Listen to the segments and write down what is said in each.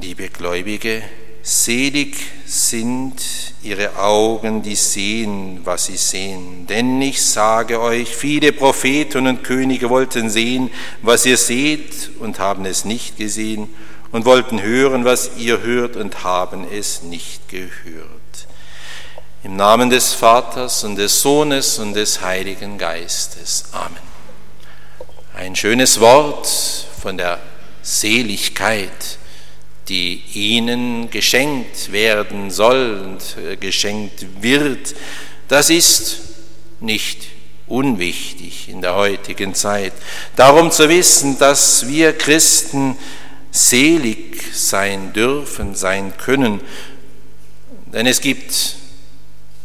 liebe Gläubige, selig sind ihre Augen, die sehen, was sie sehen. Denn ich sage euch, viele Propheten und Könige wollten sehen, was ihr seht und haben es nicht gesehen und wollten hören, was ihr hört und haben es nicht gehört. Im Namen des Vaters und des Sohnes und des Heiligen Geistes. Amen. Ein schönes Wort von der Seligkeit, die ihnen geschenkt werden soll und äh, geschenkt wird. Das ist nicht unwichtig in der heutigen Zeit. Darum zu wissen, dass wir Christen selig sein dürfen, sein können. Denn es gibt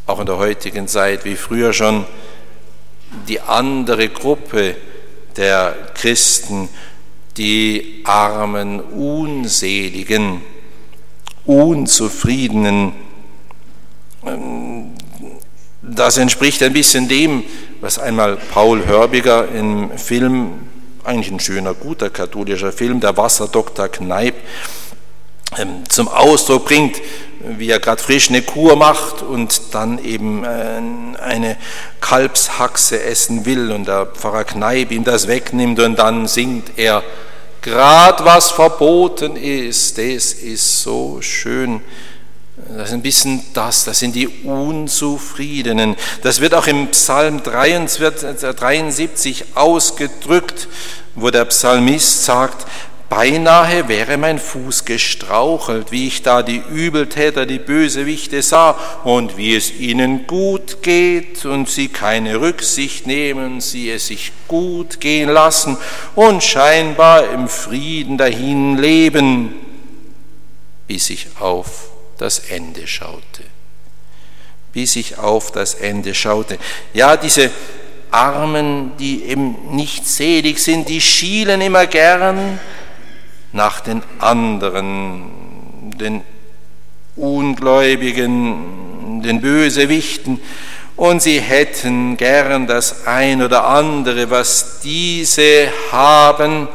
auch in der heutigen Zeit, wie früher schon, die andere Gruppe der Christen, die armen, unseligen, unzufriedenen. Das entspricht ein bisschen dem, was einmal Paul Hörbiger im Film eigentlich ein schöner, guter katholischer Film, der Wasserdoktor Kneip, ähm, zum Ausdruck bringt, wie er gerade frisch eine Kur macht und dann eben äh, eine Kalbshaxe essen will und der Pfarrer Kneip ihm das wegnimmt und dann singt er, grad was verboten ist, das ist so schön. Das ist ein bisschen das, das sind die Unzufriedenen. Das wird auch im Psalm 73 ausgedrückt, wo der Psalmist sagt, beinahe wäre mein Fuß gestrauchelt, wie ich da die Übeltäter, die Bösewichte sah und wie es ihnen gut geht und sie keine Rücksicht nehmen, sie es sich gut gehen lassen und scheinbar im Frieden dahin leben, bis ich auf das Ende schaute. Bis ich auf das Ende schaute. Ja, diese Armen, die eben nicht selig sind, die schielen immer gern nach den anderen, den Ungläubigen, den Bösewichten, und sie hätten gern das ein oder andere, was diese haben,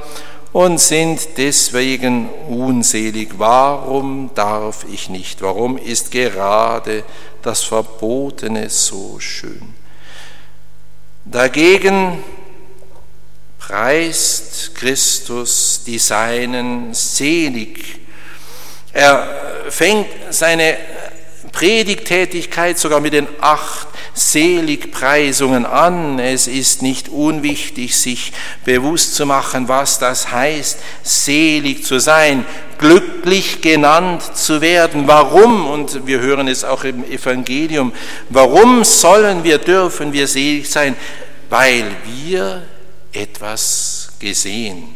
und sind deswegen unselig. Warum darf ich nicht? Warum ist gerade das Verbotene so schön? Dagegen preist Christus die Seinen selig. Er fängt seine Predigtätigkeit sogar mit den acht Seligpreisungen an. Es ist nicht unwichtig, sich bewusst zu machen, was das heißt, selig zu sein, glücklich genannt zu werden. Warum? Und wir hören es auch im Evangelium. Warum sollen wir, dürfen wir selig sein? Weil wir etwas gesehen,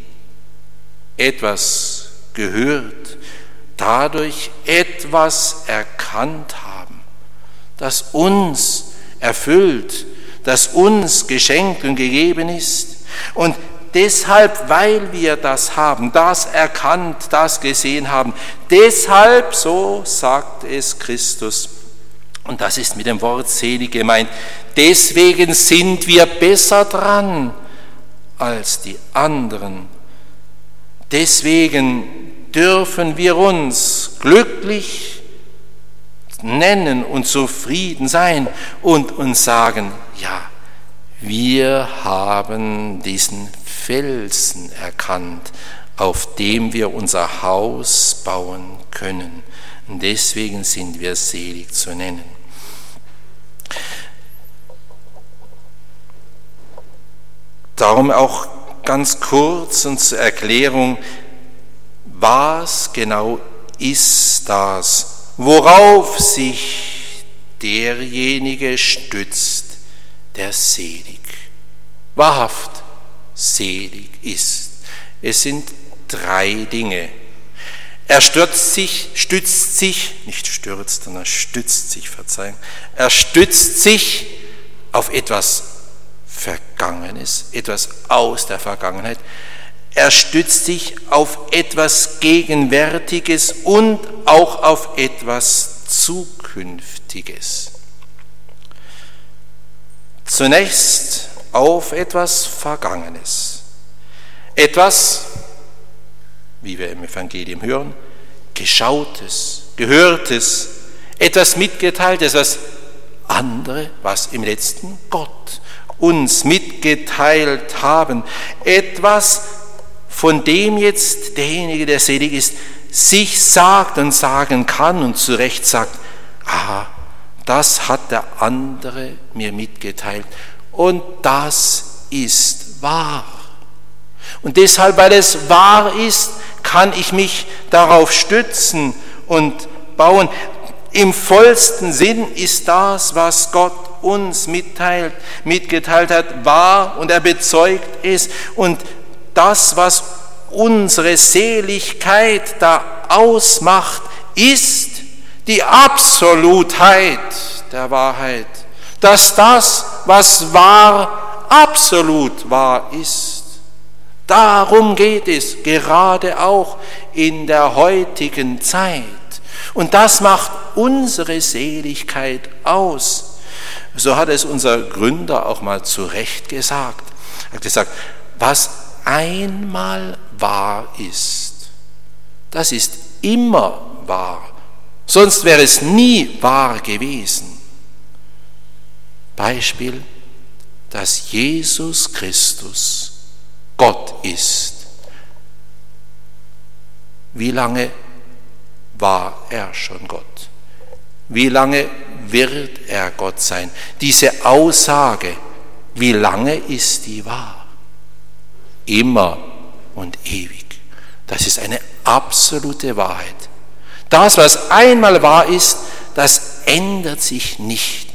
etwas gehört, dadurch etwas erkannt haben, das uns erfüllt, das uns geschenkt und gegeben ist. Und deshalb, weil wir das haben, das erkannt, das gesehen haben, deshalb, so sagt es Christus, und das ist mit dem Wort selig gemeint, deswegen sind wir besser dran als die anderen. Deswegen dürfen wir uns glücklich nennen und zufrieden sein und uns sagen, ja, wir haben diesen Felsen erkannt, auf dem wir unser Haus bauen können. Deswegen sind wir selig zu nennen. Darum auch ganz kurz und zur Erklärung, was genau ist das, worauf sich derjenige stützt, der selig, wahrhaft selig ist. Es sind drei Dinge. Er stürzt sich, stützt sich, nicht stürzt, sondern stützt sich, verzeihen. Er stützt sich auf etwas Vergangenes, etwas aus der Vergangenheit. Er stützt sich auf etwas Gegenwärtiges und auch auf etwas Zukünftiges. Zunächst auf etwas Vergangenes. Etwas, wie wir im Evangelium hören, Geschautes, Gehörtes, etwas Mitgeteiltes, was andere, was im letzten Gott uns mitgeteilt haben. Etwas, von dem jetzt derjenige, der selig ist, sich sagt und sagen kann und zu Recht sagt, aha, das hat der andere mir mitgeteilt und das ist wahr. Und deshalb, weil es wahr ist, kann ich mich darauf stützen und bauen. Im vollsten Sinn ist das, was Gott uns mitteilt, mitgeteilt hat, wahr und er bezeugt es. Und das, was unsere Seligkeit da ausmacht, ist die Absolutheit der Wahrheit. Dass das, was wahr, absolut wahr ist. Darum geht es gerade auch in der heutigen Zeit. Und das macht unsere Seligkeit aus. So hat es unser Gründer auch mal zu Recht gesagt. Er hat gesagt, was einmal wahr ist, das ist immer wahr. Sonst wäre es nie wahr gewesen. Beispiel, dass Jesus Christus Gott ist. Wie lange war er schon Gott? Wie lange wird er Gott sein? Diese Aussage, wie lange ist die wahr? Immer und ewig. Das ist eine absolute Wahrheit. Das, was einmal wahr ist, das ändert sich nicht.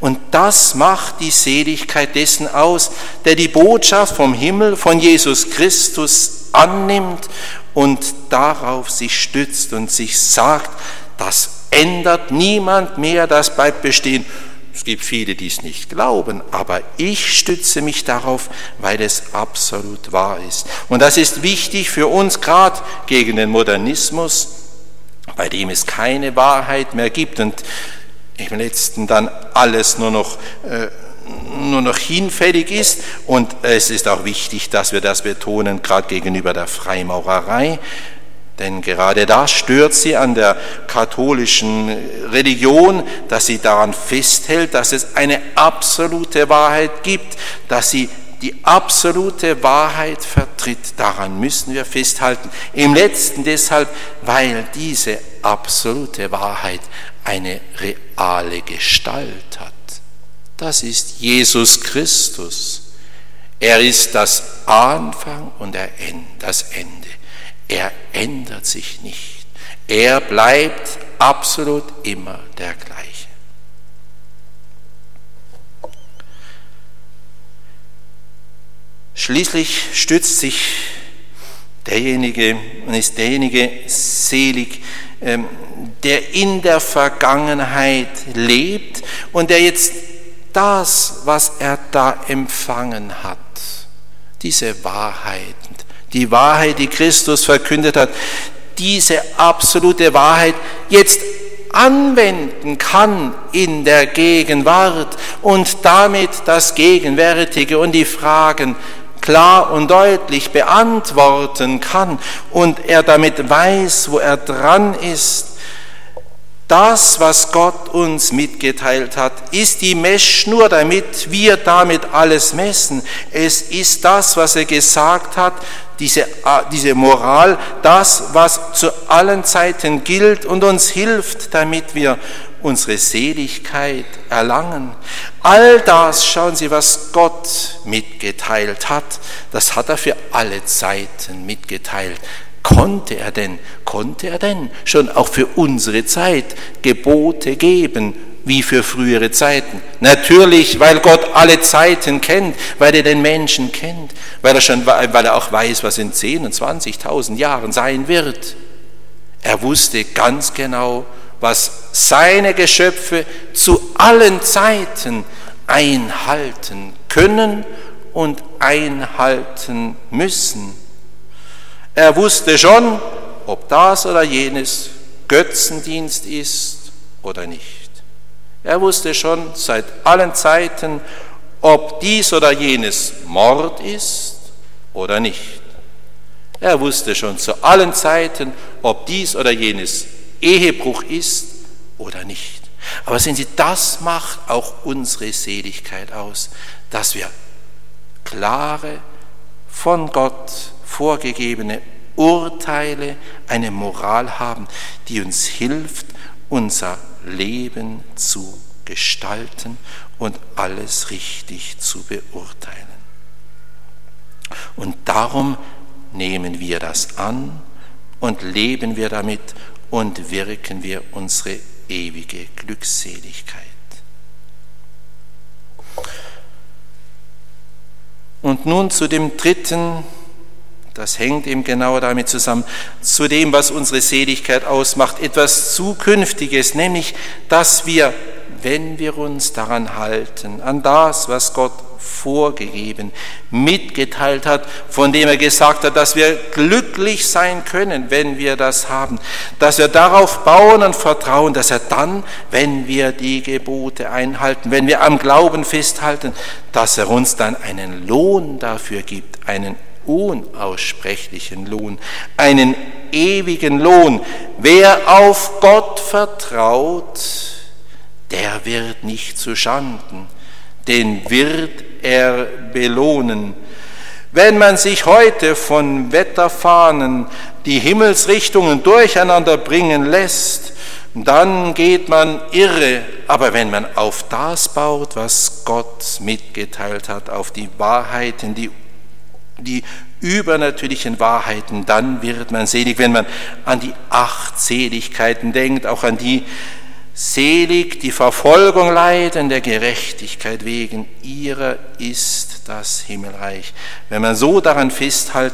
Und das macht die Seligkeit dessen aus, der die Botschaft vom Himmel, von Jesus Christus annimmt und darauf sich stützt und sich sagt, das ändert niemand mehr, das bleibt bestehen. Es gibt viele, die es nicht glauben, aber ich stütze mich darauf, weil es absolut wahr ist. Und das ist wichtig für uns, gerade gegen den Modernismus, bei dem es keine Wahrheit mehr gibt. Und im letzten dann alles nur noch, äh, nur noch hinfällig ist. Und es ist auch wichtig, dass wir das betonen, gerade gegenüber der Freimaurerei. Denn gerade das stört sie an der katholischen Religion, dass sie daran festhält, dass es eine absolute Wahrheit gibt, dass sie die absolute Wahrheit vertritt. Daran müssen wir festhalten. Im letzten deshalb, weil diese absolute Wahrheit eine reale Gestalt hat. Das ist Jesus Christus. Er ist das Anfang und das Ende. Er ändert sich nicht. Er bleibt absolut immer der gleiche. Schließlich stützt sich derjenige und ist derjenige selig, ähm, der in der Vergangenheit lebt und der jetzt das, was er da empfangen hat, diese Wahrheit, die Wahrheit, die Christus verkündet hat, diese absolute Wahrheit jetzt anwenden kann in der Gegenwart und damit das Gegenwärtige und die Fragen klar und deutlich beantworten kann und er damit weiß, wo er dran ist. Das, was Gott uns mitgeteilt hat, ist die Messschnur, damit wir damit alles messen. Es ist das, was er gesagt hat, diese, diese Moral, das, was zu allen Zeiten gilt und uns hilft, damit wir unsere Seligkeit erlangen. All das, schauen Sie, was Gott mitgeteilt hat, das hat er für alle Zeiten mitgeteilt. Konnte er denn, konnte er denn schon auch für unsere Zeit Gebote geben, wie für frühere Zeiten. Natürlich, weil Gott alle Zeiten kennt, weil er den Menschen kennt, weil er, schon, weil er auch weiß, was in 10 und 20.000 Jahren sein wird. Er wusste ganz genau, was seine Geschöpfe zu allen Zeiten einhalten können und einhalten müssen. Er wusste schon, ob das oder jenes Götzendienst ist oder nicht. Er wusste schon seit allen Zeiten, ob dies oder jenes Mord ist oder nicht. Er wusste schon zu allen Zeiten, ob dies oder jenes Ehebruch ist oder nicht. Aber sehen Sie, das macht auch unsere Seligkeit aus, dass wir klare, von Gott vorgegebene Urteile, eine Moral haben, die uns hilft, unser Leben zu gestalten und alles richtig zu beurteilen. Und darum nehmen wir das an und leben wir damit und wirken wir unsere ewige Glückseligkeit. Und nun zu dem dritten, das hängt eben genau damit zusammen, zu dem, was unsere Seligkeit ausmacht, etwas Zukünftiges, nämlich, dass wir, wenn wir uns daran halten, an das, was Gott vorgegeben, mitgeteilt hat, von dem er gesagt hat, dass wir glücklich sein können, wenn wir das haben, dass wir darauf bauen und vertrauen, dass er dann, wenn wir die Gebote einhalten, wenn wir am Glauben festhalten, dass er uns dann einen Lohn dafür gibt, einen unaussprechlichen Lohn, einen ewigen Lohn. Wer auf Gott vertraut, der wird nicht zu Schanden den wird er belohnen. Wenn man sich heute von Wetterfahnen die Himmelsrichtungen durcheinander bringen lässt, dann geht man irre. Aber wenn man auf das baut, was Gott mitgeteilt hat, auf die Wahrheiten, die, die übernatürlichen Wahrheiten, dann wird man selig. Wenn man an die acht Seligkeiten denkt, auch an die, Selig die Verfolgung leiden der Gerechtigkeit wegen, ihrer ist das Himmelreich. Wenn man so daran festhält,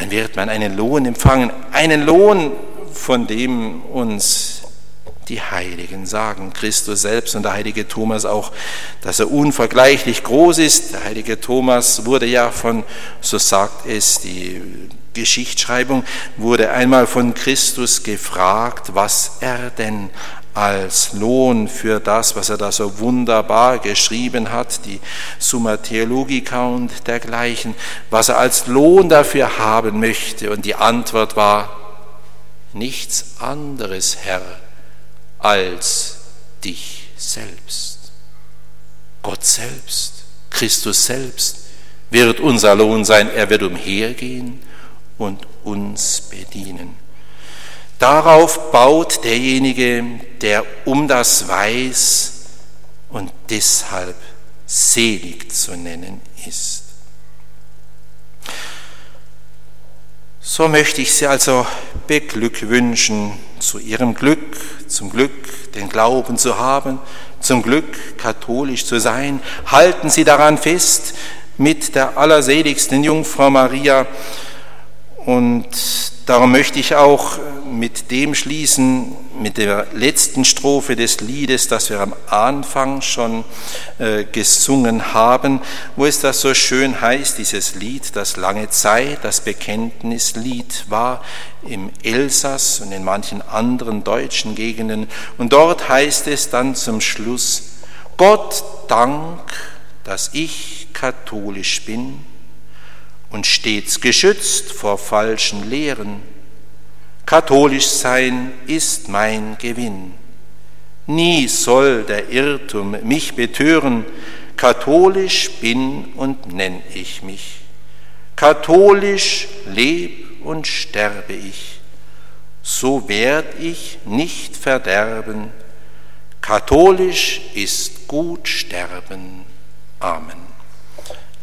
dann wird man einen Lohn empfangen, einen Lohn, von dem uns die Heiligen sagen, Christus selbst und der heilige Thomas auch, dass er unvergleichlich groß ist. Der heilige Thomas wurde ja von, so sagt es die Geschichtsschreibung, wurde einmal von Christus gefragt, was er denn als Lohn für das, was er da so wunderbar geschrieben hat, die Summa Theologica und dergleichen, was er als Lohn dafür haben möchte. Und die Antwort war, nichts anderes, Herr, als dich selbst. Gott selbst, Christus selbst wird unser Lohn sein. Er wird umhergehen und uns bedienen. Darauf baut derjenige, der um das weiß und deshalb selig zu nennen ist. So möchte ich Sie also beglückwünschen zu Ihrem Glück, zum Glück, den Glauben zu haben, zum Glück, katholisch zu sein. Halten Sie daran fest mit der allerseligsten Jungfrau Maria und Darum möchte ich auch mit dem schließen, mit der letzten Strophe des Liedes, das wir am Anfang schon äh, gesungen haben, wo es das so schön heißt, dieses Lied, das lange Zeit das Bekenntnislied war im Elsass und in manchen anderen deutschen Gegenden. Und dort heißt es dann zum Schluss, Gott Dank, dass ich katholisch bin und stets geschützt vor falschen Lehren. Katholisch sein ist mein Gewinn. Nie soll der Irrtum mich betören, katholisch bin und nenn ich mich. Katholisch leb und sterbe ich, so werd ich nicht verderben. Katholisch ist gut sterben. Amen.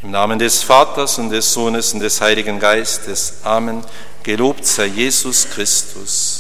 Im Namen des Vaters und des Sohnes und des Heiligen Geistes. Amen. Gelobt sei Jesus Christus.